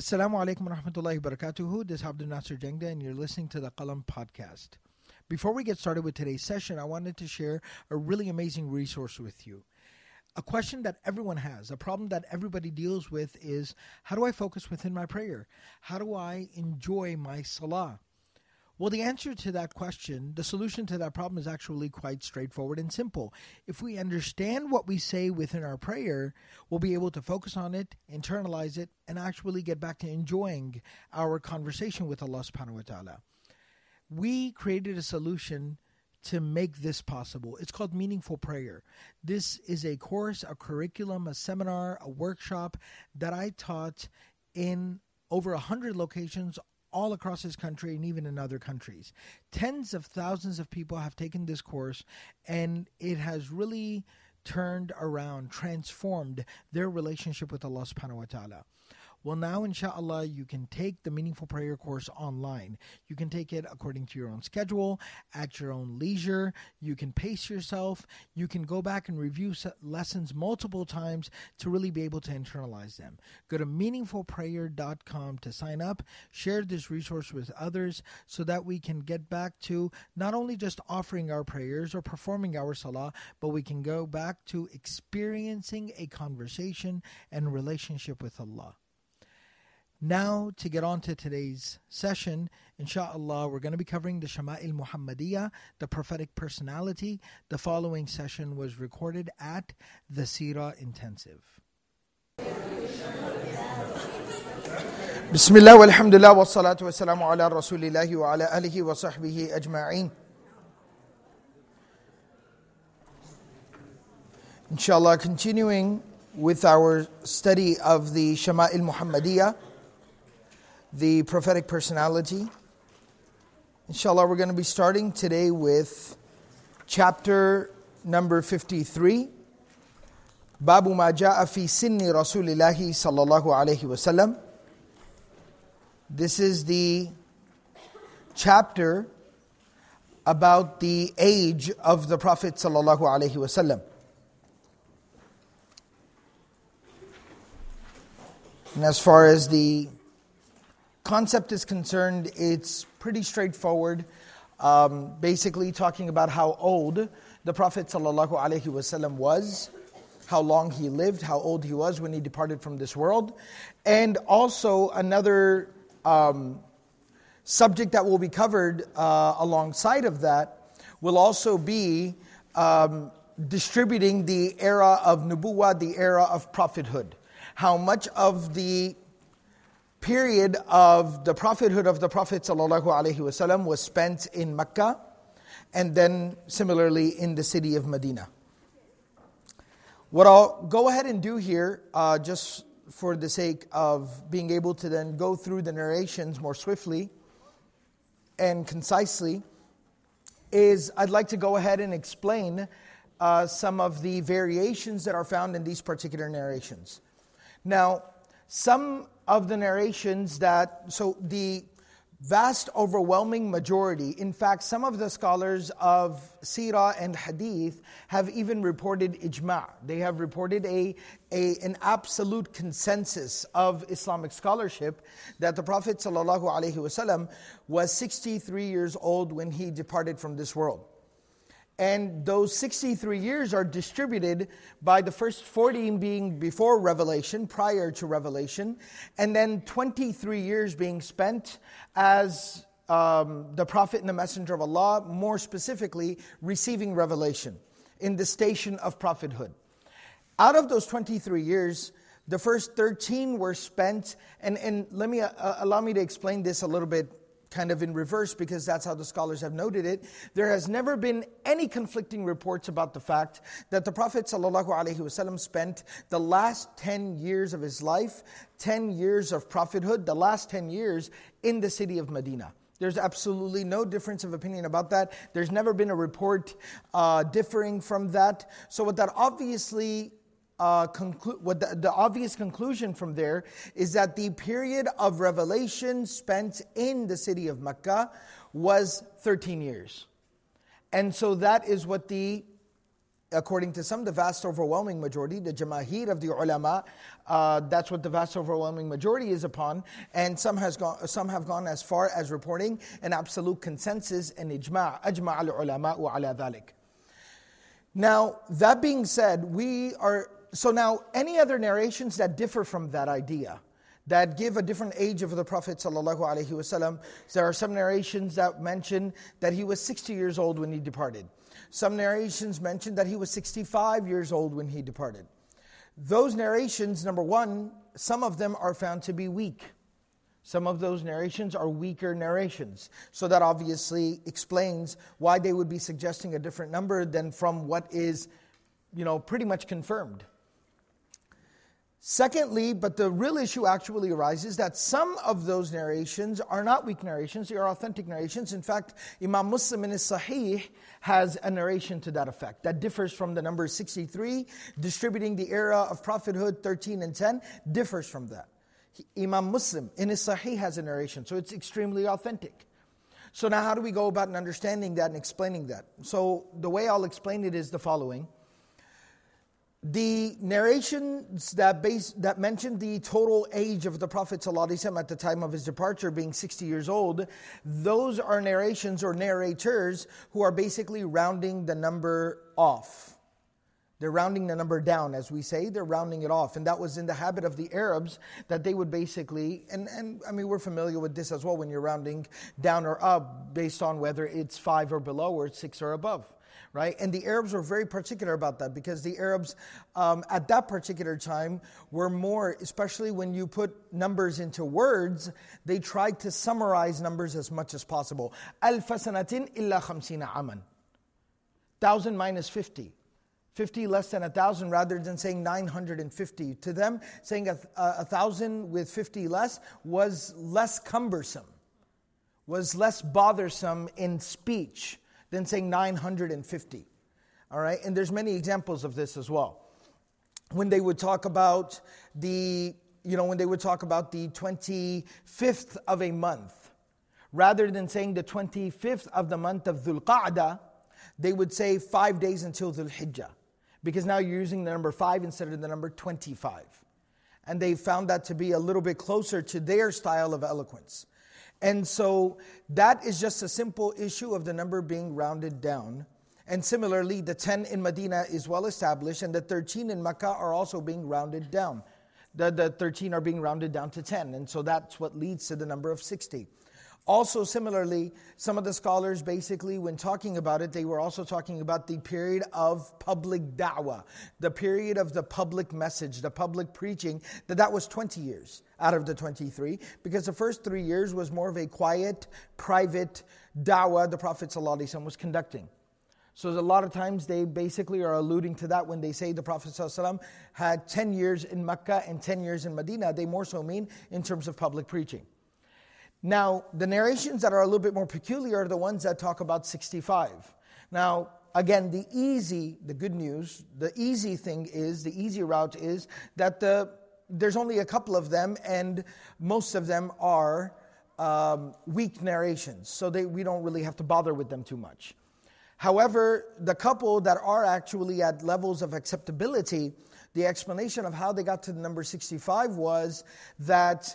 Assalamu alaikum wa rahmatullahi wa barakatuhu. This is Abdul Nasir Jangda, and you're listening to the Qalam podcast. Before we get started with today's session, I wanted to share a really amazing resource with you. A question that everyone has, a problem that everybody deals with is how do I focus within my prayer? How do I enjoy my salah? Well, the answer to that question, the solution to that problem is actually quite straightforward and simple. If we understand what we say within our prayer, we'll be able to focus on it, internalize it, and actually get back to enjoying our conversation with Allah subhanahu wa ta'ala. We created a solution to make this possible. It's called Meaningful Prayer. This is a course, a curriculum, a seminar, a workshop that I taught in over 100 locations all across this country and even in other countries. Tens of thousands of people have taken this course, and it has really turned around, transformed their relationship with Allah subhanahu wa ta'ala. Well, now, inshallah, you can take the Meaningful Prayer course online. You can take it according to your own schedule, at your own leisure. You can pace yourself. You can go back and review lessons multiple times to really be able to internalize them. Go to meaningfulprayer.com to sign up. Share this resource with others so that we can get back to not only just offering our prayers or performing our salah, but we can go back to experiencing a conversation and relationship with Allah. Now, to get on to today's session, inshallah, we're going to be covering the Shama'il Muhammadiyah, the prophetic personality. The following session was recorded at the Sirah Intensive. Bismillah, walhamdulillah, wassalatu wassalamu ala rasulillahi wa ala alihi wa sahbihi ajma'in. Inshallah, continuing with our study of the Shama'il Muhammadiyah the prophetic personality. Inshallah, we're going to be starting today with chapter number 53. Babu ma ja'a fi sinni Rasulillahi sallallahu alayhi wasallam. This is the chapter about the age of the Prophet sallallahu alayhi wasallam. And as far as the concept is concerned, it's pretty straightforward. Um, basically, talking about how old the Prophet ﷺ was, how long he lived, how old he was when he departed from this world, and also another um, subject that will be covered uh, alongside of that will also be um, distributing the era of nubuwah, the era of prophethood. How much of the period of the prophethood of the Prophet ﷺ was spent in Mecca and then similarly in the city of Medina. What I'll go ahead and do here, uh, just for the sake of being able to then go through the narrations more swiftly and concisely, is I'd like to go ahead and explain uh, some of the variations that are found in these particular narrations. Now, some of the narrations that, so the vast overwhelming majority, in fact, some of the scholars of Sirah and Hadith have even reported ijma'. They have reported a, a, an absolute consensus of Islamic scholarship that the Prophet ﷺ was 63 years old when he departed from this world. And those 63 years are distributed by the first 40 being before Revelation, prior to Revelation, and then 23 years being spent as um, the Prophet and the Messenger of Allah, more specifically, receiving revelation in the station of prophethood. Out of those 23 years, the first 13 were spent, and, and let me uh, allow me to explain this a little bit kind of in reverse because that's how the scholars have noted it. There has never been any conflicting reports about the fact that the Prophet ﷺ spent the last 10 years of his life, 10 years of prophethood, the last 10 years in the city of Medina. There's absolutely no difference of opinion about that. There's never been a report uh, differing from that. So, what that obviously uh, conclu- what the, the obvious conclusion from there is that the period of revelation spent in the city of Mecca was 13 years. And so that is what the according to some, the vast overwhelming majority, the jamahir of the ulama, uh, that's what the vast overwhelming majority is upon. And some, has gone, some have gone as far as reporting an absolute consensus and ijma' ajma' al ulama ala dhalik. Now, that being said, we are, so now any other narrations that differ from that idea, that give a different age of the Prophet ﷺ. There are some narrations that mention that he was 60 years old when he departed. Some narrations mention that he was 65 years old when he departed. Those narrations, number one, some of them are found to be weak. Some of those narrations are weaker narrations. So that obviously explains why they would be suggesting a different number than from what is, you know, pretty much confirmed. Secondly, but the real issue actually arises that some of those narrations are not weak narrations, they are authentic narrations. In fact, Imam Muslim in his Sahih has a narration to that effect that differs from the number 63, distributing the era of prophethood 13 and 10, differs from that. Imam Muslim in his Sahih has a narration, so it's extremely authentic. So now how do we go about understanding that and explaining that? So the way I'll explain it is the following the narrations that base, that mention the total age of the Prophet at the time of his departure being 60 years old, those are narrations or narrators who are basically rounding the number off. They're rounding the number down, as we say, they're rounding it off. And that was in the habit of the Arabs that they would basically, and, and I mean, we're familiar with this as well when you're rounding down or up based on whether it's five or below or six or above right? And the Arabs were very particular about that because the Arabs um, at that particular time were more, especially when you put numbers into words, they tried to summarize numbers as much as possible. Al fasanatin illa khamsina aman. Thousand minus 50. 50 less than a thousand rather than saying 950. To them, saying a, a, a thousand with 50 less was less cumbersome, was less bothersome in speech than saying 950. All right, and there's many examples of this as well. When they would talk about the, you know, when they would talk about the 25th of a month, rather than saying the 25th of the month of Dhul Qa'dah, they would say five days until Dhul Hijjah. Because now you're using the number five instead of the number 25. And they found that to be a little bit closer to their style of eloquence. And so that is just a simple issue of the number being rounded down. And similarly, the 10 in Medina is well established, and the 13 in Mecca are also being rounded down. The, the 13 are being rounded down to 10, and so that's what leads to the number of 60. Also, similarly, some of the scholars basically, when talking about it, they were also talking about the period of public da'wah, the period of the public message, the public preaching, that that was 20 years out of the 23, because the first three years was more of a quiet, private da'wah the Prophet ﷺ was conducting. So a lot of times they basically are alluding to that when they say the Prophet ﷺ had 10 years in Mecca and 10 years in Medina. They more so mean in terms of public preaching. Now, the narrations that are a little bit more peculiar are the ones that talk about 65. Now, again, the easy, the good news, the easy thing is, the easy route is that the, there's only a couple of them, and most of them are um, weak narrations, so they, we don't really have to bother with them too much. However, the couple that are actually at levels of acceptability, the explanation of how they got to the number 65 was that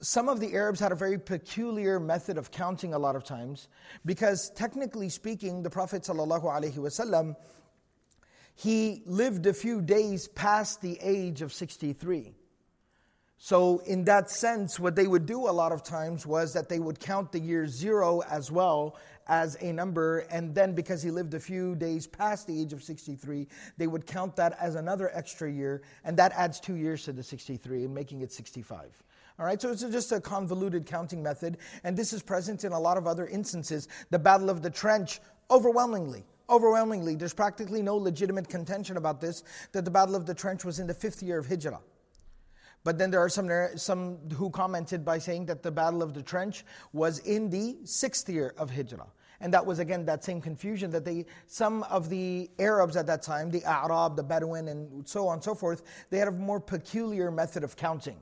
some of the Arabs had a very peculiar method of counting a lot of times because technically speaking, the Prophet ﷺ, he lived a few days past the age of 63. So, in that sense, what they would do a lot of times was that they would count the year zero as well as a number, and then because he lived a few days past the age of 63, they would count that as another extra year, and that adds two years to the 63 and making it 65. All right, so it's just a convoluted counting method, and this is present in a lot of other instances. The Battle of the Trench, overwhelmingly, overwhelmingly, there's practically no legitimate contention about this, that the Battle of the Trench was in the fifth year of Hijrah. But then there are some, some who commented by saying that the Battle of the Trench was in the sixth year of Hijrah. And that was again that same confusion that they, some of the Arabs at that time, the Arab, the Bedouin, and so on and so forth, they had a more peculiar method of counting.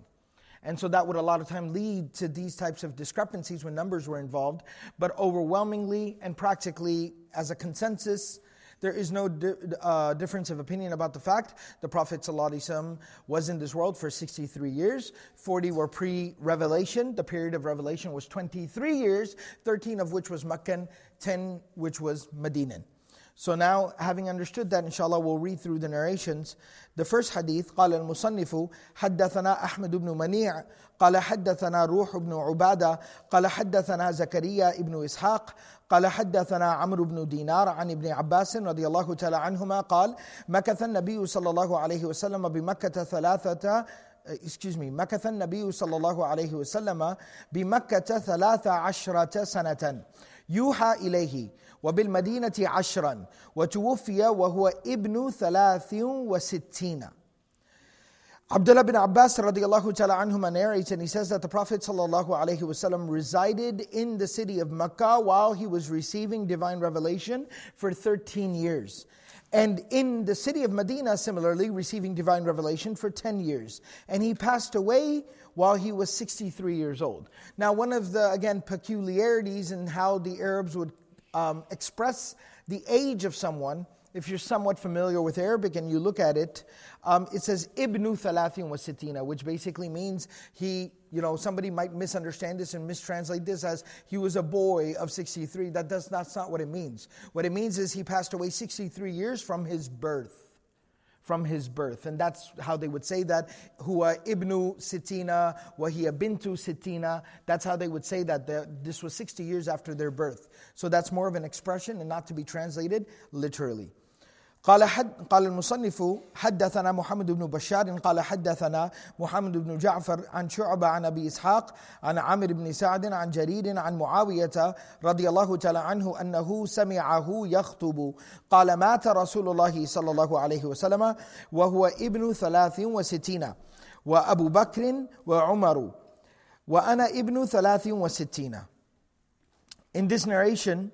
And so that would a lot of time lead to these types of discrepancies when numbers were involved. But overwhelmingly and practically, as a consensus, There is no di- uh, difference of opinion about the fact the Prophet ﷺ was in this world for 63 years. 40 were pre revelation. The period of revelation was 23 years, 13 of which was Meccan, 10 which was Medinan. So now, having understood that, inshallah, we'll read through the narrations. The first hadith, قال المصنف حدثنا أحمد بن منيع قال حدثنا روح بن عبادة قال حدثنا زكريا بن إسحاق قال حدثنا عمرو بن دينار عن ابن عباس رضي الله تعالى عنهما قال مكث النبي صلى الله عليه وسلم بمكة ثلاثة excuse me مكث النبي صلى الله عليه وسلم بمكة ثلاث عشرة سنة يوحى إليه وبالمدينة عشرا وتوفي وهو ابن ثلاث وستين Abdullah bin Abbas radiallahu ta'ala anhuma narrates and he says that the Prophet sallallahu alaihi wasallam resided in the city of Mecca while he was receiving divine revelation for 13 years. And in the city of Medina, similarly, receiving divine revelation for 10 years. And he passed away while he was 63 years old. Now, one of the, again, peculiarities in how the Arabs would um, express the age of someone, if you're somewhat familiar with Arabic and you look at it, um, it says Ibnu Thalathin wa Sitina, which basically means he, you know, somebody might misunderstand this and mistranslate this as he was a boy of 63. That does, that's not what it means. What it means is he passed away 63 years from his birth from his birth. And that's how they would say that. Huwa ibnu sitina, wahiya bintu sitina. That's how they would say that. This was 60 years after their birth. So that's more of an expression and not to be translated literally. قال حد قال المصنف حدثنا محمد بن بشار قال حدثنا محمد بن جعفر عن شعبة عن أبي إسحاق عن عامر بن سعد عن جرير عن معاوية رضي الله تعالى عنه أنه سمعه يخطب. قال مات رسول الله صلى الله عليه وسلم وهو ابن ثلاث وستين وأبو بكر وعمر وأنا ابن ثلاث وستين. In this narration,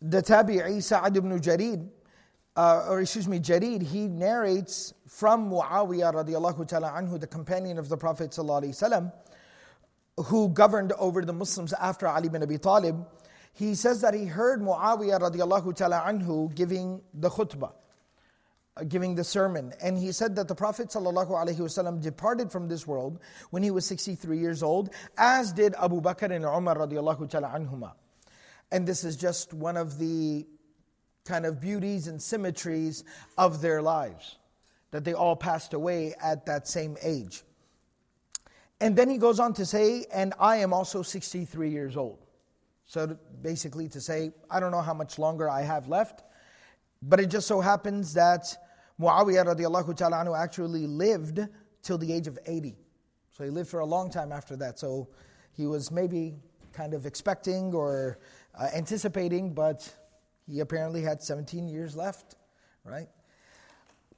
the Tabi'i Sa'ad ibn Jarid uh, or excuse me, Jarid, he narrates from Muawiyah radiallahu ta'ala anhu, the companion of the Prophet sallallahu who governed over the Muslims after Ali bin Abi Talib. He says that he heard Muawiyah radiallahu ta'ala anhu giving the khutbah, uh, giving the sermon. And he said that the Prophet sallallahu departed from this world when he was 63 years old, as did Abu Bakr and Umar radiallahu ta'ala anhuma. And this is just one of the kind of beauties and symmetries of their lives, that they all passed away at that same age. And then he goes on to say, and I am also 63 years old. So basically, to say, I don't know how much longer I have left, but it just so happens that Muawiyah radiallahu ta'ala anhu actually lived till the age of 80. So he lived for a long time after that. So he was maybe kind of expecting or uh, anticipating, but he apparently had 17 years left, right?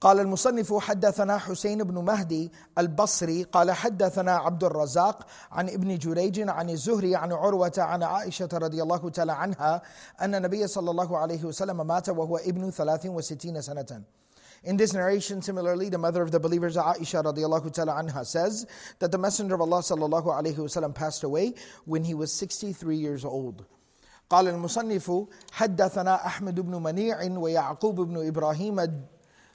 قال المصنف حدثنا حسين بن مهدي البصري قال حدثنا عبد الرزاق عن ابن جريج عن الزهري عن عروة عن عائشة رضي الله تعالى عنها أن النبي صلى الله عليه وسلم مات وهو ابن ثلاث وستين سنة In this narration, similarly, the mother of the believers, Aisha radiallahu ta'ala anha, says that the Messenger of Allah sallallahu alayhi wasallam passed away when he was 63 years old. قال المصنف حدثنا أحمد بن منيع ويعقوب بن إبراهيم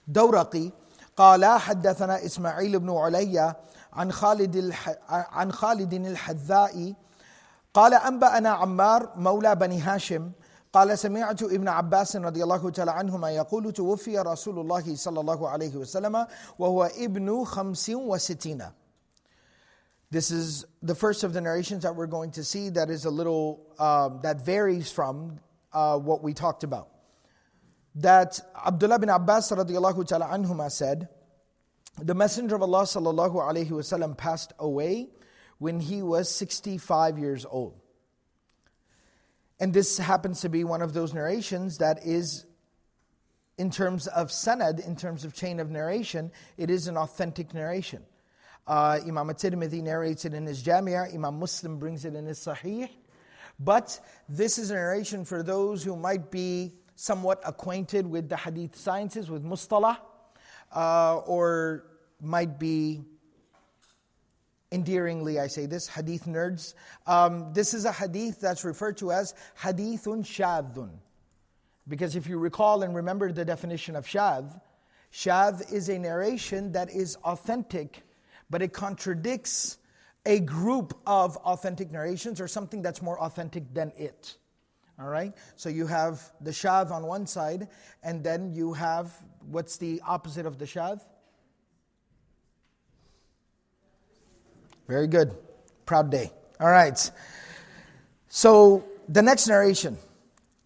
الدورقي قال حدثنا إسماعيل بن علي عن خالد الح... عن خالد الحذاء قال أنبأنا عمار مولى بني هاشم قال سمعت ابن عباس رضي الله تعالى عنهما يقول توفي رسول الله صلى الله عليه وسلم وهو ابن خمس وستين. This is the first of the narrations that we're going to see that is a little, um, that varies from uh, what we talked about. That Abdullah bin Abbas radiallahu ta'ala anhuma said, the Messenger of Allah sallallahu alayhi wasallam passed away when he was 65 years old. And this happens to be one of those narrations that is, in terms of sanad, in terms of chain of narration, it is an authentic narration. Uh, Imam at-Tirmidhi narrates it in his Jamia, Imam Muslim brings it in his Sahih. But this is a narration for those who might be somewhat acquainted with the hadith sciences, with mustalah, uh, or might be endearingly, I say this, hadith nerds. Um, this is a hadith that's referred to as hadithun shadhun. Because if you recall and remember the definition of shadh, shadh is a narration that is authentic, but it contradicts a group of authentic narrations or something that's more authentic than it. All right? So you have the shadh on one side, and then you have what's the opposite of the shadh? Very good. Proud day. All right. So the next narration.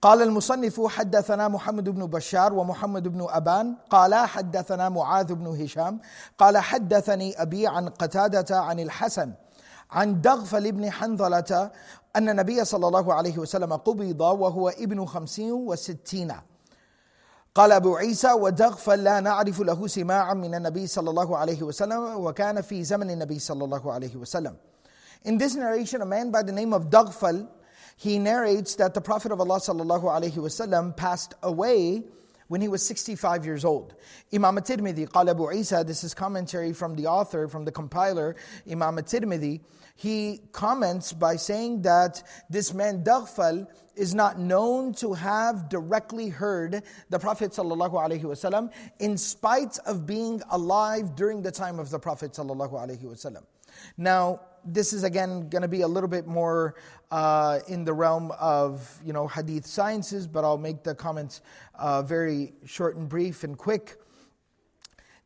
قال المصنف حدثنا محمد بن بشار ومحمد بن أبان. قال حدثنا معاذ بن هشام. قال حدثني أبي عن قتادة عن الحسن عن دغفل بن حنظلة أن النبي صلى الله عليه وسلم قبض وهو ابن خمسين وستين. قال أبو عيسى ودغفل لا نعرف له سماعا من النبي صلى الله عليه وسلم وكان في زمن النبي صلى الله عليه وسلم. In this narration, a man by the name of Daghfal, he narrates that the Prophet of Allah sallallahu alaihi wasallam passed away when he was 65 years old. Imam at-Tirmidhi, قال Abu Isa, this is commentary from the author, from the compiler, Imam at-Tirmidhi, he comments by saying that this man Daghfal is not known to have directly heard the Prophet ﷺ in spite of being alive during the time of the Prophet ﷺ. Now, this is again going to be a little bit more uh, in the realm of you know hadith sciences, but I'll make the comments uh, very short and brief and quick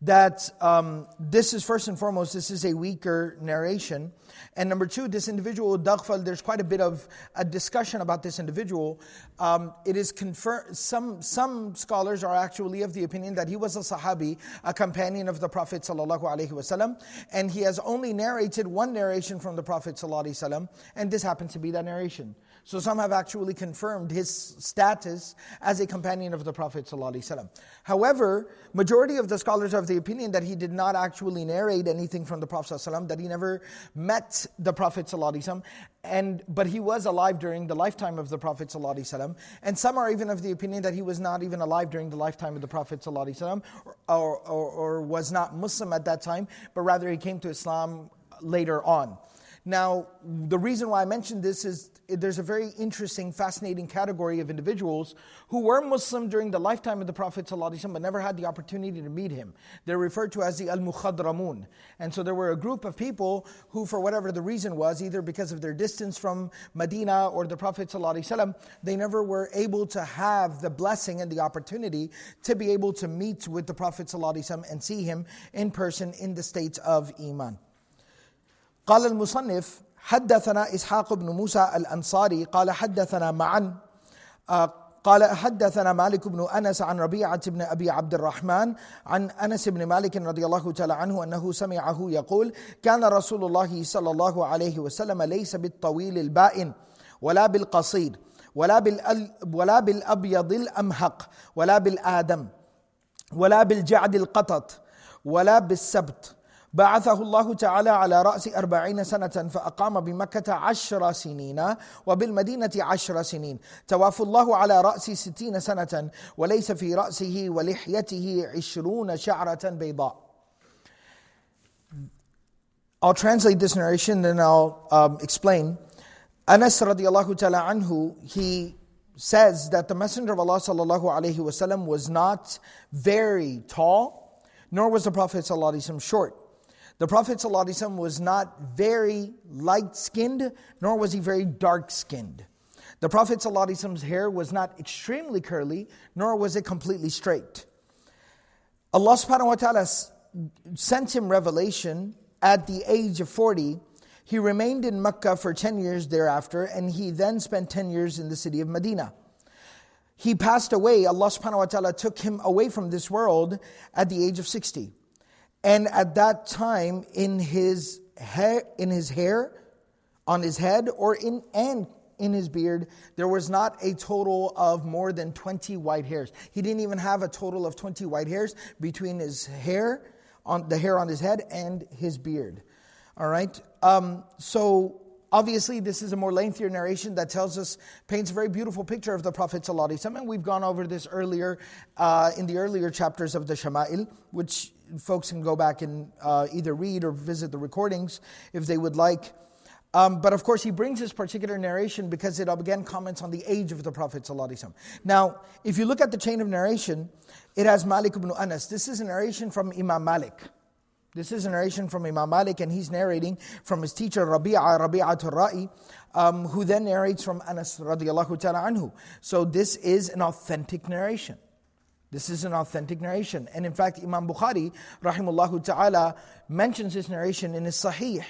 that um, this is first and foremost, this is a weaker narration. And number two, this individual, Daghfal, there's quite a bit of a discussion about this individual. Um, it is confirmed, some, some scholars are actually of the opinion that he was a Sahabi, a companion of the Prophet ﷺ, and he has only narrated one narration from the Prophet ﷺ, and this happens to be that narration. So some have actually confirmed his status as a companion of the Prophet ﷺ. However, majority of the scholars are of the opinion that he did not actually narrate anything from the Prophet ﷺ, that he never met the Prophet ﷺ, and but he was alive during the lifetime of the Prophet ﷺ. And some are even of the opinion that he was not even alive during the lifetime of the Prophet ﷺ, or, or, or was not Muslim at that time, but rather he came to Islam later on. Now, the reason why I mentioned this is there's a very interesting, fascinating category of individuals who were Muslim during the lifetime of the Prophet ﷺ, but never had the opportunity to meet him. They're referred to as the Al Mukhadramun. And so there were a group of people who, for whatever the reason was, either because of their distance from Medina or the Prophet ﷺ, they never were able to have the blessing and the opportunity to be able to meet with the Prophet ﷺ and see him in person in the state of Iman. قال المصنف حدثنا إسحاق بن موسى الأنصاري قال حدثنا معا قال حدثنا مالك بن أنس عن ربيعة بن أبي عبد الرحمن عن أنس بن مالك رضي الله تعالى عنه أنه سمعه يقول كان رسول الله صلى الله عليه وسلم ليس بالطويل البائن ولا بالقصير ولا ولا بالأبيض الأمهق ولا بالآدم ولا بالجعد القطط ولا بالسبت بعثه الله تعالى على رأس أربعين سنة فأقام بمكة عشر سنين وبالمدينة عشر سنين توافى الله على رأس ستين سنة وليس في رأسه ولحيته عشرون شعرة بيضاء I'll translate this narration then I'll um, explain. Anas radiallahu ta'ala anhu, he says that the Messenger of Allah sallallahu alayhi wasallam was not very tall, nor was the Prophet sallallahu alayhi wasallam short. The Prophet ﷺ was not very light skinned, nor was he very dark skinned. The Prophet ﷺ's hair was not extremely curly, nor was it completely straight. Allah subhanahu wa ta'ala sent him revelation at the age of 40. He remained in Mecca for 10 years thereafter, and he then spent 10 years in the city of Medina. He passed away, Allah subhanahu wa ta'ala took him away from this world at the age of 60. And at that time, in his hair, in his hair, on his head, or in and in his beard, there was not a total of more than 20 white hairs. He didn't even have a total of 20 white hairs between his hair, on the hair on his head, and his beard. All right? Um, so Obviously, this is a more lengthier narration that tells us, paints a very beautiful picture of the Prophet. And we've gone over this earlier uh, in the earlier chapters of the Shama'il, which folks can go back and uh, either read or visit the recordings if they would like. Um, but of course, he brings this particular narration because it again comments on the age of the Prophet. Now, if you look at the chain of narration, it has Malik ibn Anas. This is a narration from Imam Malik. This is a narration from Imam Malik, and he's narrating from his teacher Rabi'a, Rabi'atul Ra'i, um, who then narrates from Anas radiallahu ta'ala anhu. So this is an authentic narration. This is an authentic narration. And in fact, Imam Bukhari, rahimullahu ta'ala, mentions this narration in his Sahih.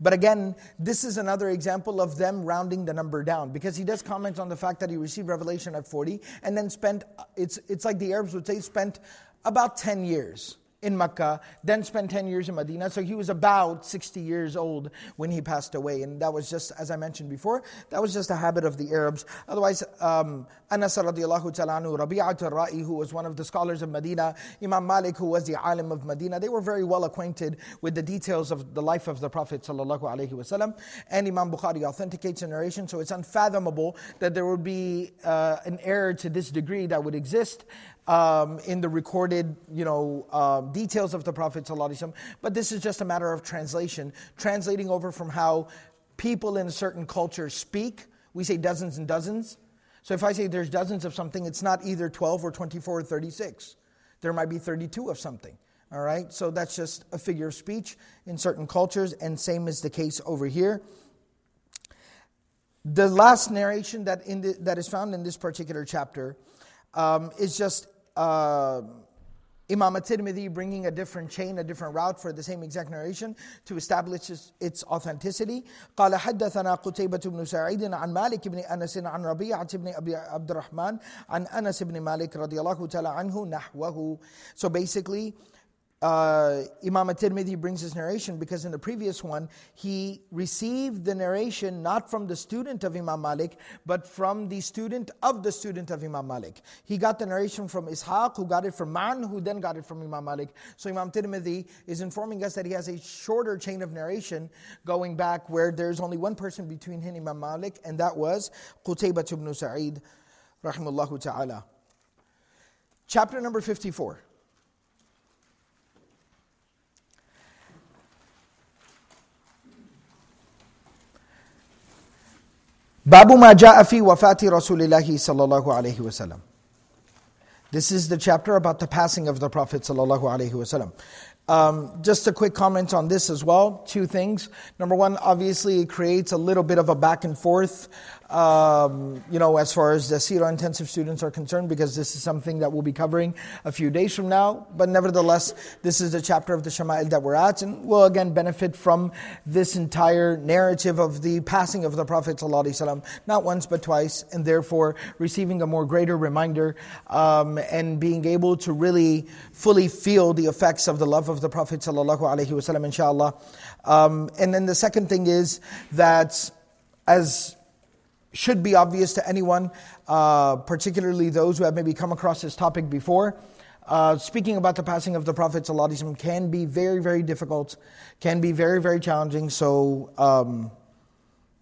But again, this is another example of them rounding the number down because he does comment on the fact that he received revelation at 40 and then spent, it's, it's like the Arabs would say, spent about 10 years in Mecca, then spent 10 years in Medina. So he was about 60 years old when he passed away. And that was just, as I mentioned before, that was just a habit of the Arabs. Otherwise, um, Anas radiallahu ta'ala Rabi'at al-Ra'i, who was one of the scholars of Medina, Imam Malik, who was the alim of Medina, they were very well acquainted with the details of the life of the Prophet sallallahu alaihi wasallam. And Imam Bukhari authenticates a narration, so it's unfathomable that there would be uh, an error to this degree that would exist um, in the recorded, you know, uh, details of the Prophet ﷺ, but this is just a matter of translation, translating over from how people in a certain culture speak. We say dozens and dozens. So if I say there's dozens of something, it's not either 12 or 24 or 36. There might be 32 of something. All right, so that's just a figure of speech in certain cultures, and same is the case over here. The last narration that, in the, that is found in this particular chapter um, is just uh, Imam at-Tirmidhi bringing a different chain, a different route for the same exact narration to establish its authenticity. قال حدثنا قتيبة بن سعيد عن مالك بن أنس عن ربيعة بن أبي عبد الرحمن عن أنس بن مالك رضي الله تعالى عنه نحوه. So basically, uh, Imam at-Tirmidhi brings his narration because in the previous one, he received the narration not from the student of Imam Malik, but from the student of the student of Imam Malik. He got the narration from Ishaq, who got it from Ma'n, who then got it from Imam Malik. So Imam Tirmidhi is informing us that he has a shorter chain of narration going back where there's only one person between him and Imam Malik, and that was Qutaybah ibn Sa'id, rahimahullah ta'ala. Chapter number 54. Babu ma ja'a wafati Rasulillahi sallallahu alayhi wasallam. This is the chapter about the passing of the Prophet sallallahu alayhi wasallam. Um, just a quick comment on this as well. Two things. Number one, obviously, it creates a little bit of a back and forth um, you know, as far as the Sira intensive students are concerned, because this is something that we'll be covering a few days from now. But nevertheless, this is the chapter of the Shama'il that we're at, and we'll again benefit from this entire narrative of the passing of the Prophet ﷺ, not once but twice, and therefore receiving a more greater reminder um, and being able to really fully feel the effects of the love of the Prophet ﷺ, inshallah. Um, and then the second thing is that as should be obvious to anyone, uh, particularly those who have maybe come across this topic before. Uh, speaking about the passing of the Prophet ﷺ can be very, very difficult, can be very, very challenging. So, um,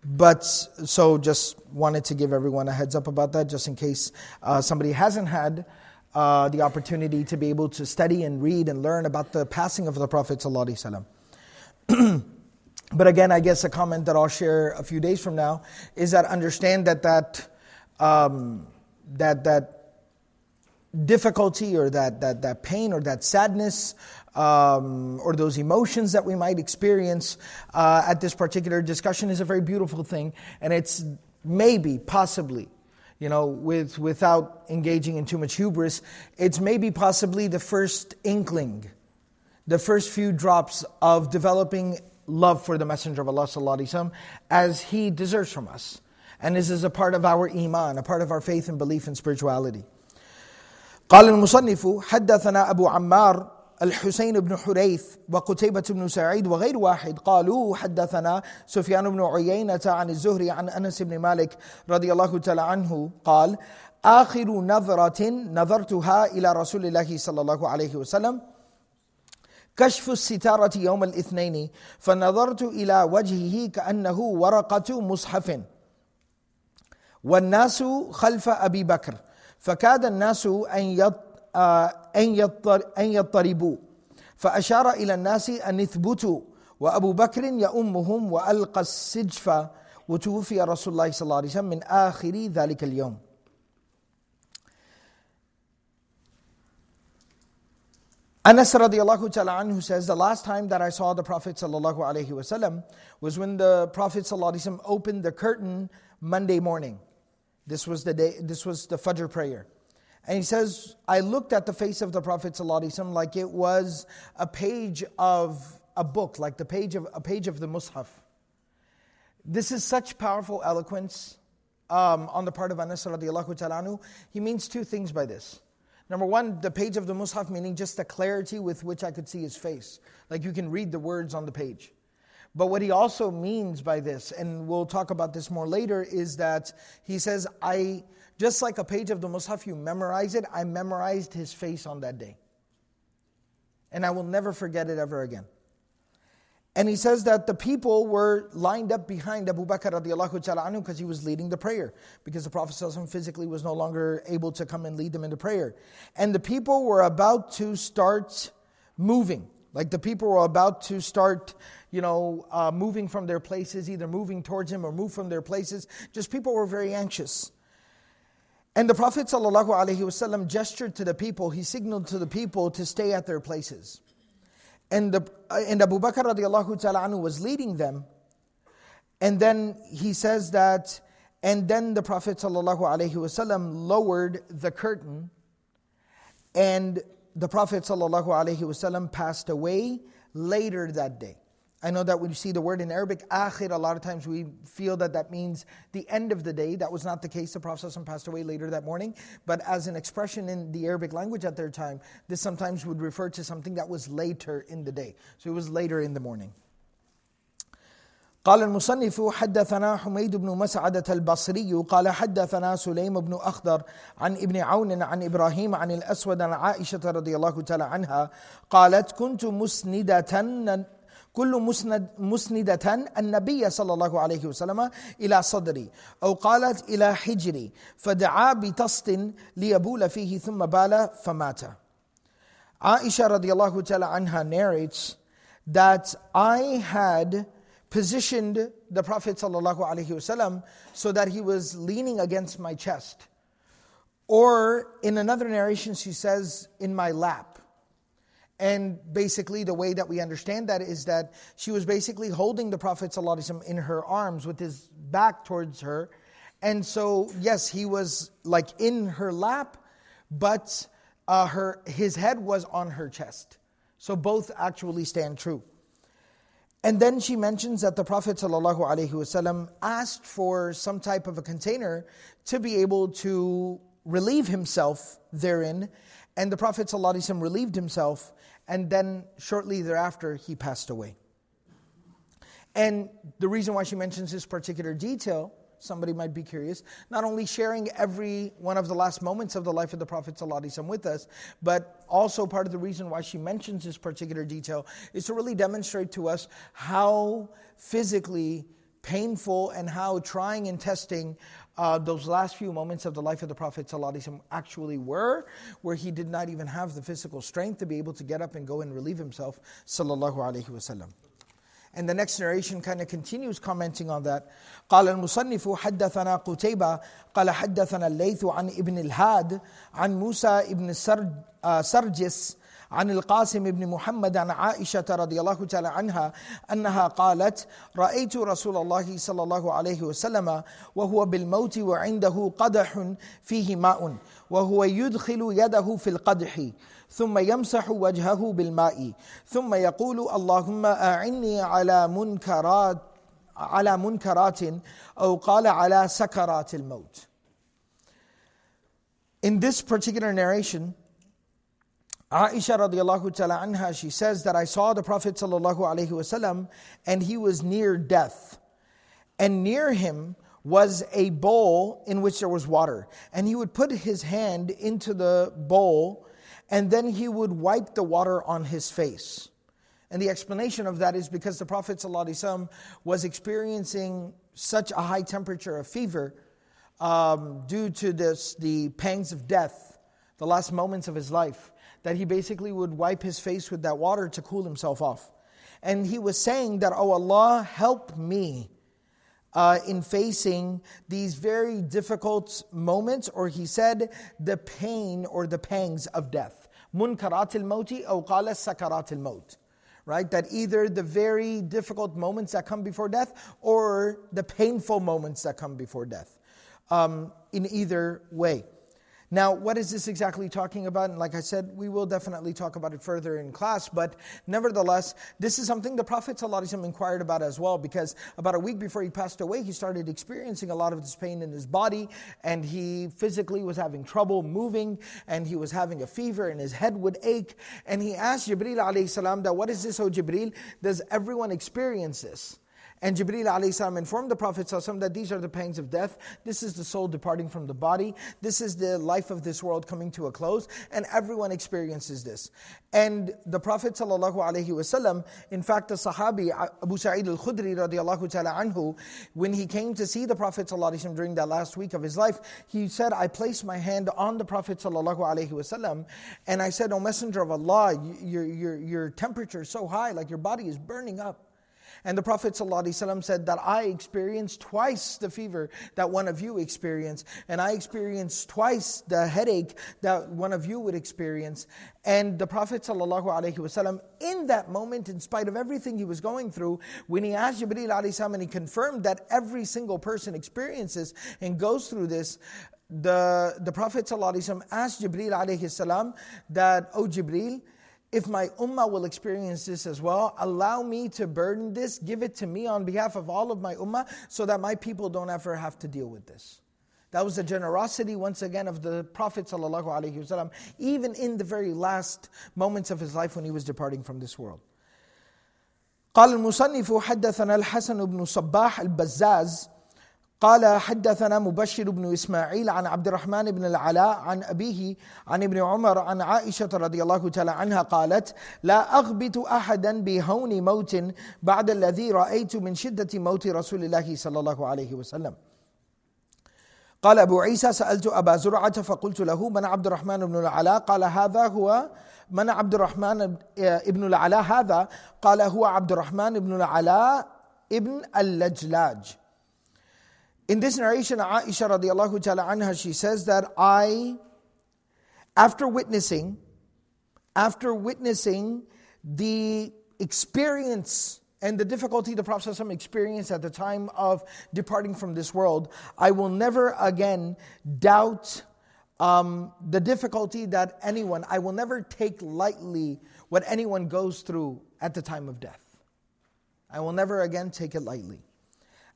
but so just wanted to give everyone a heads up about that, just in case uh, somebody hasn't had uh, the opportunity to be able to study and read and learn about the passing of the Prophet ﷺ. But again, I guess a comment that I'll share a few days from now is that understand that that um, that that difficulty or that that that pain or that sadness um, or those emotions that we might experience uh, at this particular discussion is a very beautiful thing, and it's maybe possibly you know, with, without engaging in too much hubris, it's maybe possibly the first inkling, the first few drops of developing love for the Messenger of Allah وسلم, as he deserves from us. And this is a part of our iman, a part of our faith and belief and spirituality. قال المصنف حدثنا أبو عمار الحسين بن حريث وقتيبة بن سعيد وغير واحد قالوا حدثنا سفيان بن عيينة عن الزهري عن أنس بن مالك رضي الله تعالى عنه قال آخر نظرة نظرتها إلى رسول الله صلى الله عليه وسلم كشف الستارة يوم الاثنين فنظرت إلى وجهه كأنه ورقة مصحف. والناس خلف أبي بكر فكاد الناس أن آه، أن يضطربوا. فأشار إلى الناس أن يثبتوا وأبو بكر يؤمهم وألقى السجف وتوفي رسول الله صلى الله عليه وسلم من آخر ذلك اليوم. Anas radiallahu ta'ala anhu says, the last time that I saw the Prophet sallallahu alaihi wasallam was when the Prophet sallallahu opened the curtain Monday morning. This was the day, this was the Fajr prayer. And he says, I looked at the face of the Prophet sallallahu like it was a page of a book, like the page of a page of the Mus'haf. This is such powerful eloquence um, on the part of Anas radiallahu ta'ala anhu. He means two things by this. Number one, the page of the Mus'haf, meaning just the clarity with which I could see his face. Like you can read the words on the page. But what he also means by this, and we'll talk about this more later, is that he says, I, just like a page of the Mus'haf, you memorize it, I memorized his face on that day. And I will never forget it ever again. And he says that the people were lined up behind Abu Bakr radiallahu ta'ala anhu because he was leading the prayer. Because the Prophet physically was no longer able to come and lead them into prayer. And the people were about to start moving. Like the people were about to start, you know, uh, moving from their places, either moving towards him or move from their places. Just people were very anxious. And the Prophet ﷺ gestured to the people, he signaled to the people to stay at their places. And, the, uh, and Abu Bakr radiallahu ta'ala anhu was leading them. And then he says that, and then the Prophet sallallahu alaihi wasallam lowered the curtain, and the Prophet sallallahu alaihi wasallam passed away later that day. I know that when you see the word in Arabic, akhir, a lot of times we feel that that means the end of the day. That was not the case. The Prophet passed away later that morning. But as an expression in the Arabic language at their time, this sometimes would refer to something that was later in the day. So it was later in the morning. قال المصنف حدثنا حميد بن مسعدة البصري قال حدثنا سليم بن أخضر عن ابن عون عن إبراهيم عن الأسود عن عائشة رضي الله تعالى عنها قالت كنت مسندة كل مسند مسندة النبي صلى الله عليه وسلم إلى صدري أو قالت إلى حجري فدعا بطست ليبول فيه ثم بال فمات Aisha radiallahu ta'ala anha narrates that I had positioned the Prophet sallallahu alaihi wasallam so that he was leaning against my chest. Or in another narration, she says, in my lap. And basically, the way that we understand that is that she was basically holding the Prophet ﷺ in her arms with his back towards her. And so, yes, he was like in her lap, but uh, her, his head was on her chest. So both actually stand true. And then she mentions that the Prophet ﷺ asked for some type of a container to be able to relieve himself therein. And the Prophet ﷺ relieved himself and then shortly thereafter, he passed away. And the reason why she mentions this particular detail, somebody might be curious, not only sharing every one of the last moments of the life of the Prophet ﷺ with us, but also part of the reason why she mentions this particular detail is to really demonstrate to us how physically painful and how trying and testing uh, those last few moments of the life of the Prophet ﷺ actually were, where he did not even have the physical strength to be able to get up and go and relieve himself. And the next narration kind of continues commenting on that. قال المصنف حدثنا قتيبة قال حدثنا الليث عن ابن الهاد عن موسى ابن سرجس عن القاسم بن محمد عن عائشة رضي الله تعالى عنها أنها قالت رأيت رسول الله صلى الله عليه وسلم وهو بالموت وعنده قدح فيه ماء وهو يدخل يده في القدح ثم يمسح وجهه بالماء ثم يقول اللهم أعني على منكرات على منكرات أو قال على سكرات الموت. In this particular narration, Aisha radiallahu ta'ala anha, she says that I saw the Prophet sallallahu alaihi wasallam and he was near death. And near him was a bowl in which there was water. And he would put his hand into the bowl and then he would wipe the water on his face. And the explanation of that is because the Prophet was experiencing such a high temperature of fever um, due to this, the pangs of death, the last moments of his life that he basically would wipe his face with that water to cool himself off. And he was saying that, Oh Allah, help me. Uh, in facing these very difficult moments, or he said, the pain or the pangs of death. Munkarat al or qala sakarat al maut right? That either the very difficult moments that come before death or the painful moments that come before death. Um, in either way. Now, what is this exactly talking about? And like I said, we will definitely talk about it further in class, but nevertheless, this is something the Prophet ﷺ inquired about as well, because about a week before he passed away, he started experiencing a lot of this pain in his body, and he physically was having trouble moving, and he was having a fever, and his head would ache. And he asked Jibreel that, What is this, O Jibreel? Does everyone experience this? And Jibreel alayhi informed the Prophet that these are the pangs of death. This is the soul departing from the body. This is the life of this world coming to a close. And everyone experiences this. And the Prophet ﷺ, in fact, the Sahabi Abu Sa'id al-Khudri radiallahu ta'ala anhu, when he came to see the Prophet ﷺ during that last week of his life, he said, I placed my hand on the Prophet ﷺ, and I said, O Messenger of Allah, your, your, your temperature is so high, like your body is burning up. And the Prophet ﷺ said that I experienced twice the fever that one of you experienced, and I experienced twice the headache that one of you would experience. And the Prophet ﷺ, in that moment, in spite of everything he was going through, when he asked Jibreel ﷺ and he confirmed that every single person experiences and goes through this, the, the Prophet ﷺ asked Jibreel ﷺ that, Oh Jibreel, if my ummah will experience this as well, allow me to burden this, give it to me on behalf of all of my ummah, so that my people don't ever have to deal with this. That was the generosity, once again, of the Prophet ﷺ, even in the very last moments of his life when he was departing from this world. قال المصنف حدثنا الحسن بن صباح البزاز قال حدثنا مبشر بن إسماعيل عن عبد الرحمن بن العلاء عن أبيه عن ابن عمر عن عائشة رضي الله تعالى عنها قالت: لا اغبط أحدا بهون موت بعد الذي رأيت من شدة موت رسول الله صلى الله عليه وسلم. قال أبو عيسى سألت أبا زرعة فقلت له من عبد الرحمن بن العلاء؟ قال هذا هو من عبد الرحمن ابن العلاء هذا؟ قال هو عبد الرحمن بن العلاء ابن اللجلاج. In this narration, Aisha radiallahu ta'ala anha, she says that I, after witnessing, after witnessing the experience and the difficulty the Prophet experienced at the time of departing from this world, I will never again doubt um, the difficulty that anyone, I will never take lightly what anyone goes through at the time of death. I will never again take it lightly.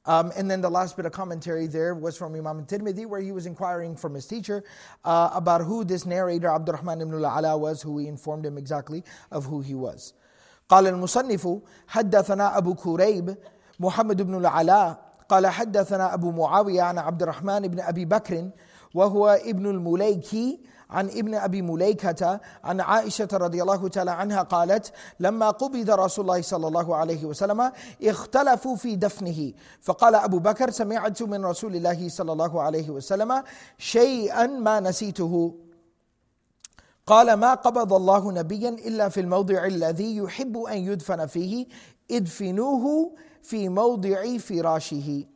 Um, and then the last bit of commentary there was from Imam Tirmidhi, where he was inquiring from his teacher uh, about who this narrator Abdurrahman ibn al-Ala was, who he informed him exactly of who he was. قال المصنف حدثنا أبو كريب محمد بن العلاء قال حدثنا أبو معاوية عن عبد الرحمن بن أبي بكر وهو ابن المليكي عن ابن أبي مليكة عن عائشة رضي الله تعالى عنها قالت: لما قبض رسول الله صلى الله عليه وسلم اختلفوا في دفنه. فقال أبو بكر سمعت من رسول الله صلى الله عليه وسلم شيئا ما نسيته. قال ما قبض الله نبيا إلا في الموضع الذي يحب أن يدفن فيه ادفنوه في موضع فراشه.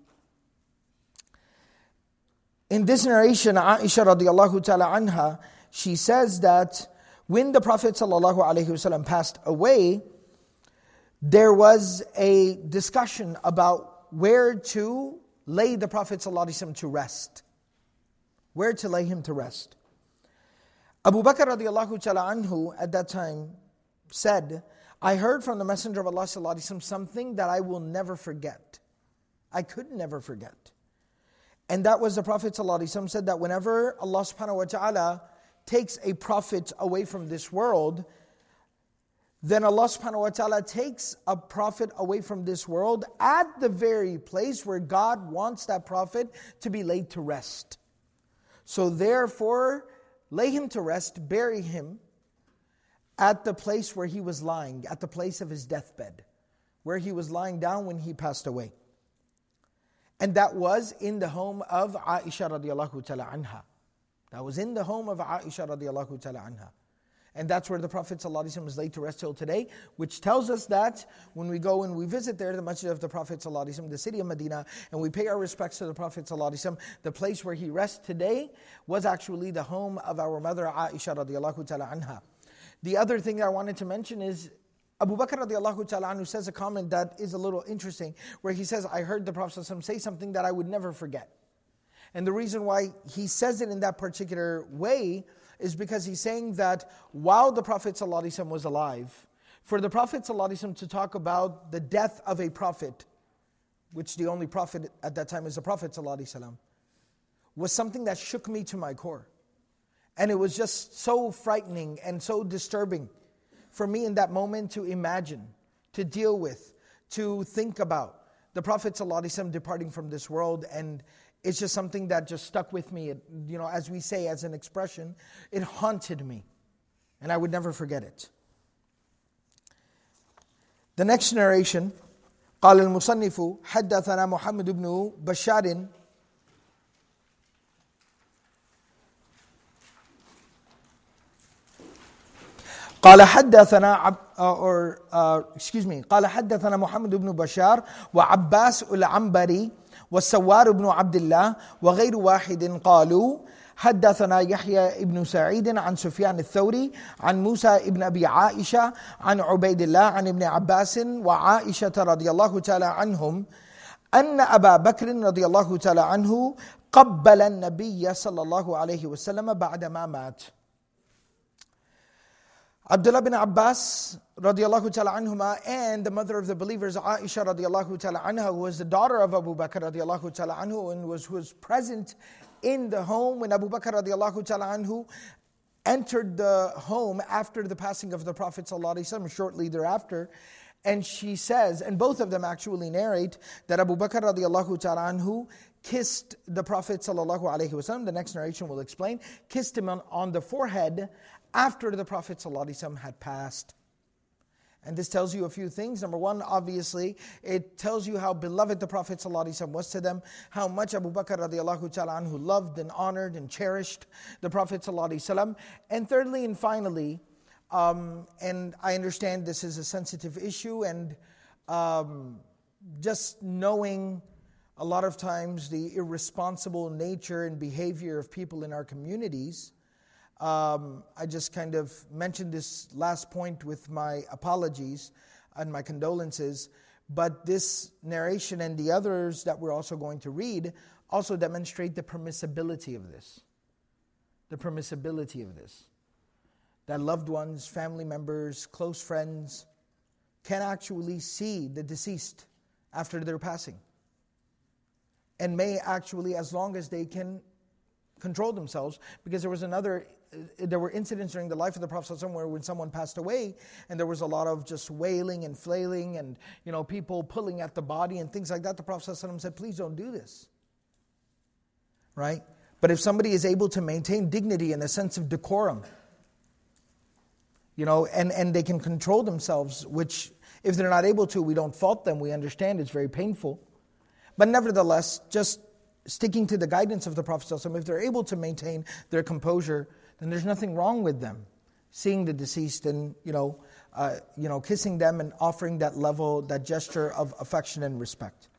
In this narration, Aisha radiallahu ta'ala anha, she says that when the Prophet sallallahu alaihi wasallam passed away, there was a discussion about where to lay the Prophet wasallam to rest. Where to lay him to rest. Abu Bakr radiallahu ta'ala anhu at that time said, I heard from the Messenger of Allah something that I will never forget. I could never forget. And that was the Prophet ﷺ said that whenever Allah subhanahu wa ta'ala takes a prophet away from this world, then Allah subhanahu wa ta'ala takes a prophet away from this world at the very place where God wants that prophet to be laid to rest. So therefore, lay him to rest, bury him at the place where he was lying, at the place of his deathbed, where he was lying down when he passed away. And that was in the home of Aisha radiallahu ta'ala anha. That was in the home of Aisha radiallahu ta'ala anha. And that's where the Prophet ﷺ is laid to rest till today, which tells us that when we go and we visit there, the masjid of the Prophet ﷺ, the city of Medina, and we pay our respects to the Prophet ﷺ, the place where he rests today was actually the home of our mother Aisha radiallahu ta'ala anha. The other thing I wanted to mention is Abu Bakr radiallahu ta'ala anhu says a comment that is a little interesting, where he says, I heard the Prophet ﷺ say something that I would never forget. And the reason why he says it in that particular way is because he's saying that while the Prophet ﷺ was alive, for the Prophet ﷺ to talk about the death of a prophet, which the only prophet at that time is the Prophet ﷺ, was something that shook me to my core. And it was just so frightening and so disturbing for me in that moment to imagine, to deal with, to think about the Prophet ﷺ departing from this world and it's just something that just stuck with me. It, you know, as we say as an expression, it haunted me. And I would never forget it. The next narration قال المصنف حدثنا محمد بن بشار قال حدثنا عب or uh, excuse me قال حدثنا محمد بن بشار وعباس العنبري والسوار بن عبد الله وغير واحد قالوا حدثنا يحيى بن سعيد عن سفيان الثوري عن موسى بن أبي عائشة عن عبيد الله عن ابن عباس وعائشة رضي الله تعالى عنهم أن أبا بكر رضي الله تعالى عنه قبل النبي صلى الله عليه وسلم بعدما مات. Abdullah bin Abbas radiallahu ta'ala anhuma and the mother of the believers Aisha radiallahu ta'ala anha who was the daughter of Abu Bakr radiallahu ta'ala anhu and was, was present in the home when Abu Bakr radiallahu ta'ala anhu entered the home after the passing of the Prophet sallallahu shortly thereafter. And she says and both of them actually narrate that Abu Bakr radiallahu ta'ala anhu kissed the Prophet sallallahu alaihi wasallam the next narration will explain kissed him on, on the forehead after the Prophet ﷺ had passed. And this tells you a few things. Number one, obviously, it tells you how beloved the Prophet ﷺ was to them, how much Abu Bakr radiallahu ta'ala anhu loved and honored and cherished the Prophet ﷺ. And thirdly and finally, um, and I understand this is a sensitive issue, and um, just knowing a lot of times the irresponsible nature and behavior of people in our communities, um, I just kind of mentioned this last point with my apologies and my condolences, but this narration and the others that we're also going to read also demonstrate the permissibility of this. The permissibility of this. That loved ones, family members, close friends can actually see the deceased after their passing. And may actually, as long as they can control themselves, because there was another Uh, there were incidents during the life of the Prophet somewhere when someone passed away, and there was a lot of just wailing and flailing, and you know people pulling at the body and things like that. The Prophet said, "Please don't do this." Right? But if somebody is able to maintain dignity and a sense of decorum, you know, and, and they can control themselves, which if they're not able to, we don't fault them. We understand it's very painful. But nevertheless, just sticking to the guidance of the Prophet, if they're able to maintain their composure, then there's nothing wrong with them seeing the deceased and you know, uh, you know, kissing them and offering that level, that gesture of affection and respect.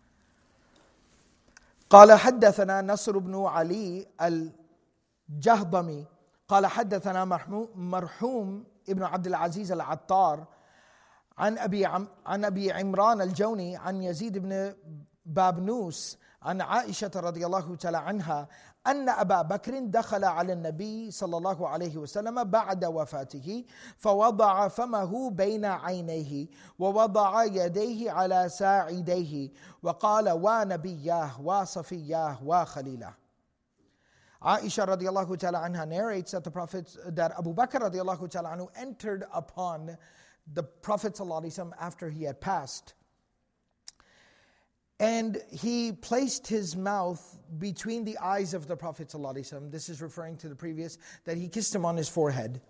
قال حدثنا نصر بن علي الجهضمي قال حدثنا مرحوم ابن عبد العزيز العطار عن ابي عن ابي عمران الجوني عن يزيد بن بابنوس عن عائشه رضي الله تعالى عنها أن أبا بكر دخل على النبي صلى الله عليه وسلم بعد وفاته فوضع فمه بين عينيه ووضع يديه على ساعديه وقال ونبياه وصفياه وخليله Aisha radiallahu ta'ala anha narrates that the Prophet, that Abu Bakr radiallahu ta'ala anhu entered upon the Prophet after he had passed. And he placed his mouth between the eyes of the Prophet. This is referring to the previous, that he kissed him on his forehead.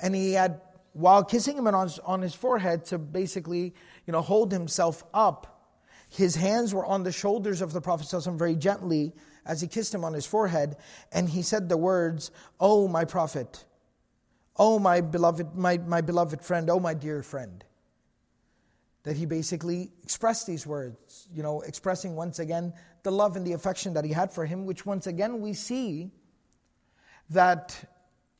And he had, while kissing him on his, on his forehead to basically you know, hold himself up, his hands were on the shoulders of the Prophet very gently as he kissed him on his forehead. And he said the words, Oh, my Prophet, Oh, my beloved, my, my beloved friend, oh, my dear friend. That he basically expressed these words, you know, expressing once again the love and the affection that he had for him, which once again we see that,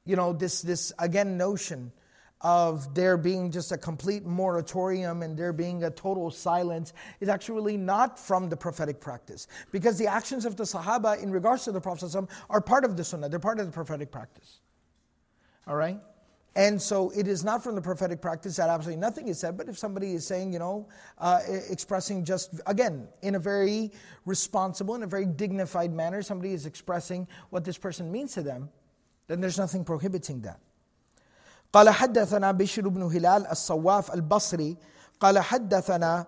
you know, this, this again notion of there being just a complete moratorium and there being a total silence is actually not from the prophetic practice. Because the actions of the Sahaba in regards to the Prophet are part of the Sunnah, they're part of the prophetic practice. All right? And so it is not from the prophetic practice that absolutely nothing is said, but if somebody is saying, you know, uh, expressing just, again, in a very responsible, in a very dignified manner, somebody is expressing what this person means to them, then there's nothing prohibiting that. قال حدثنا بشر بن هلال الصواف البصري قال حدثنا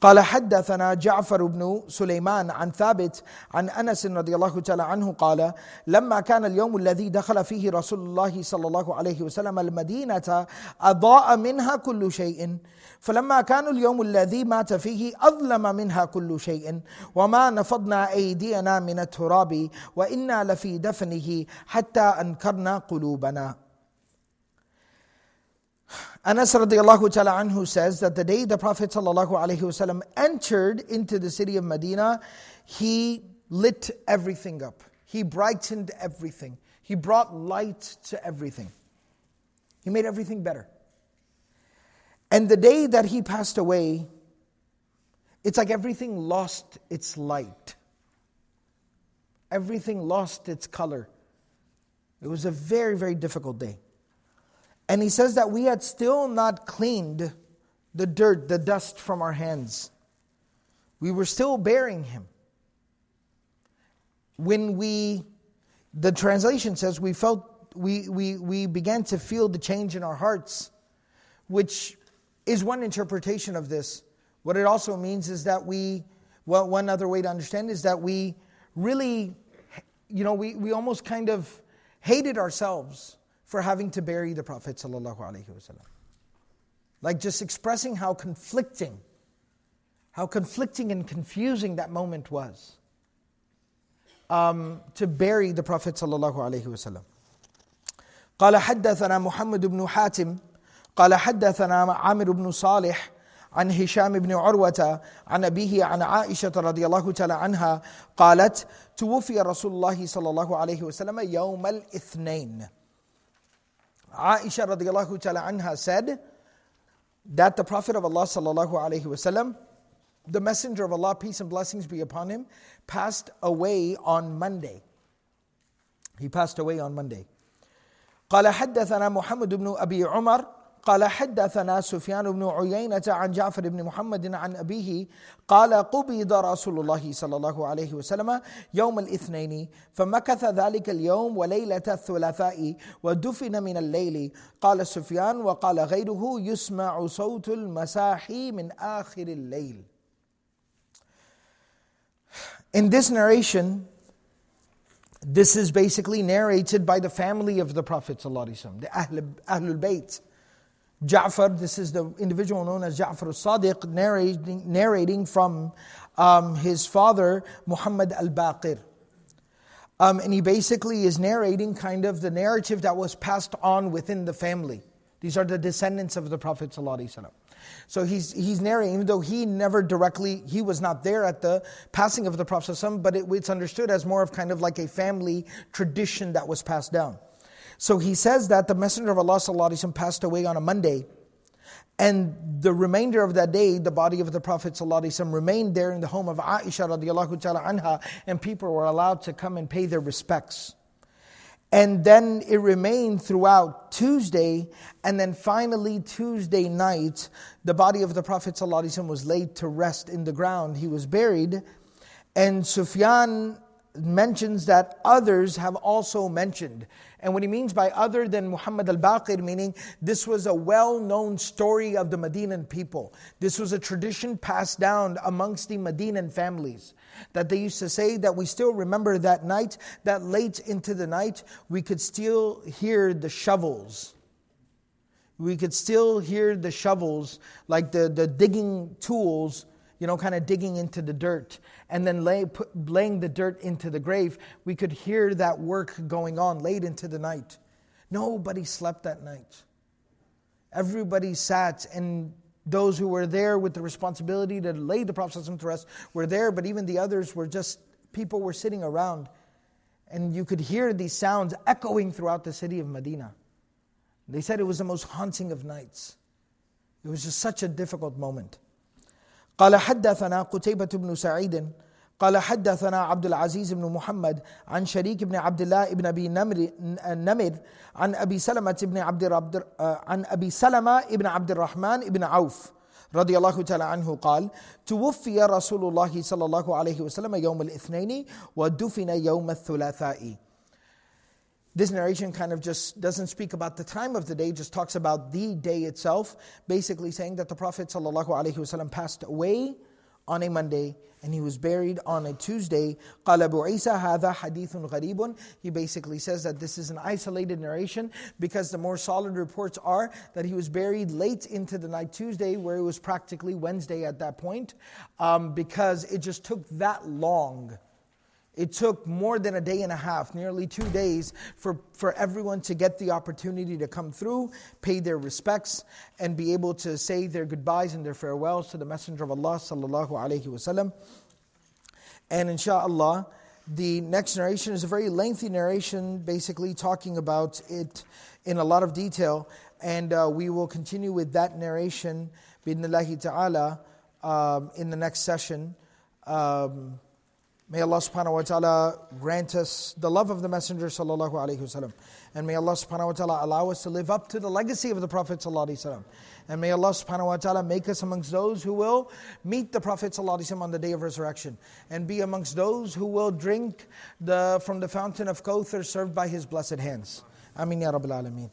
قال حدثنا جعفر بن سليمان عن ثابت عن أنس رضي الله تعالى عنه قال لما كان اليوم الذي دخل فيه رسول الله صلى الله عليه وسلم المدينة أضاء منها كل شيء فلما كان اليوم الذي مات فيه أظلم منها كل شيء وما نفضنا أيدينا من التراب وإنا لفي دفنه حتى أنكرنا قلوبنا. Anas radiallahu ta'ala anhu says that the day the Prophet entered into the city of Medina, he lit everything up. He brightened everything. He brought light to everything. He made everything better. And the day that he passed away, it's like everything lost its light. Everything lost its color. It was a very, very difficult day. And he says that we had still not cleaned the dirt, the dust from our hands. We were still burying him. When we, the translation says, we felt, we, we, we began to feel the change in our hearts, which is one interpretation of this. What it also means is that we, well, one other way to understand is that we really, you know, we, we almost kind of hated ourselves for having to bury the Prophet ﷺ. Like just expressing how conflicting, how conflicting and confusing that moment was um, to bury the Prophet ﷺ. قال حدثنا محمد بن حاتم قال حدثنا عامر بن صالح عن هشام بن عروة عن أبيه عن عائشة رضي الله تعالى عنها قالت توفي رسول الله صلى الله عليه وسلم يوم الاثنين Aisha radiallahu ta'ala anha said that the Prophet of Allah sallallahu alayhi wasallam, the Messenger of Allah, peace and blessings be upon him, passed away on Monday. He passed away on Monday. قال حدثنا محمد بن أبي عمر قال حدثنا سفيان بن عيينة عن جعفر بن محمد عن أبيه قال قبض رسول الله صلى الله عليه وسلم يوم الاثنين فمكث ذلك اليوم وليلة الثلاثاء ودفن من الليل قال سفيان وقال غيره يسمع صوت المساحي من آخر الليل In this narration, this is basically narrated by the family of the Prophet, the Ahlul Bayt. Ja'far, this is the individual known as Ja'far al-Sadiq, narrating, narrating from um, his father, Muhammad al-Baqir. Um, and he basically is narrating kind of the narrative that was passed on within the family. These are the descendants of the Prophet So he's, he's narrating, even though he never directly, he was not there at the passing of the Prophet but it, it's understood as more of kind of like a family tradition that was passed down. So he says that the Messenger of Allah وسلم, passed away on a Monday. And the remainder of that day, the body of the Prophet ﷺ remained there in the home of Aisha radiallahu ta'ala anha, and people were allowed to come and pay their respects. And then it remained throughout Tuesday, and then finally Tuesday night, the body of the Prophet ﷺ was laid to rest in the ground. He was buried, and Sufyan mentions that others have also mentioned. and what he means by other than Muhammad al Baqir, meaning this was a well known story of the Medinan people. This was a tradition passed down amongst the Medinan families. That they used to say that we still remember that night, that late into the night, we could still hear the shovels. We could still hear the shovels, like the, the digging tools you know, kind of digging into the dirt and then lay, put, laying the dirt into the grave, we could hear that work going on late into the night. Nobody slept that night. Everybody sat, and those who were there with the responsibility to lay the Prophet to rest were there, but even the others were just people were sitting around. And you could hear these sounds echoing throughout the city of Medina. They said it was the most haunting of nights. It was just such a difficult moment. قال حدثنا قتيبة بن سعيد قال حدثنا عبد العزيز بن محمد عن شريك بن عبد الله بن أبي نمر نمر عن أبي سلمة بن عبد عن أبي سلمة بن عبد الرحمن بن عوف رضي الله تعالى عنه قال توفي رسول الله صلى الله عليه وسلم يوم الاثنين ودفن يوم الثلاثاء. This narration kind of just doesn't speak about the time of the day, just talks about the day itself, basically saying that the Prophet ﷺ passed away on a Monday and he was buried on a Tuesday. قال أبو عيسى هذا حديث غريب. He basically says that this is an isolated narration because the more solid reports are that he was buried late into the night Tuesday, where it was practically Wednesday at that point, um, because it just took that long it took more than a day and a half, nearly two days, for, for everyone to get the opportunity to come through, pay their respects, and be able to say their goodbyes and their farewells to the Messenger of Allah sallallahu alaihi wasallam. And inshallah, the next narration is a very lengthy narration, basically talking about it in a lot of detail. And uh, we will continue with that narration, bidnillahi ta'ala, um, in the next session. Um, May Allah subhanahu wa ta'ala grant us the love of the Messenger sallallahu alayhi wasallam. And may Allah subhanahu wa ta'ala allow us to live up to the legacy of the Prophet sallallahu alayhi wasallam. And may Allah subhanahu wa ta'ala make us amongst those who will meet the Prophet sallallahu alayhi wasallam on the day of resurrection. And be amongst those who will drink the, from the fountain of Kawthar served by his blessed hands. Amin ya Rabbil Alameen.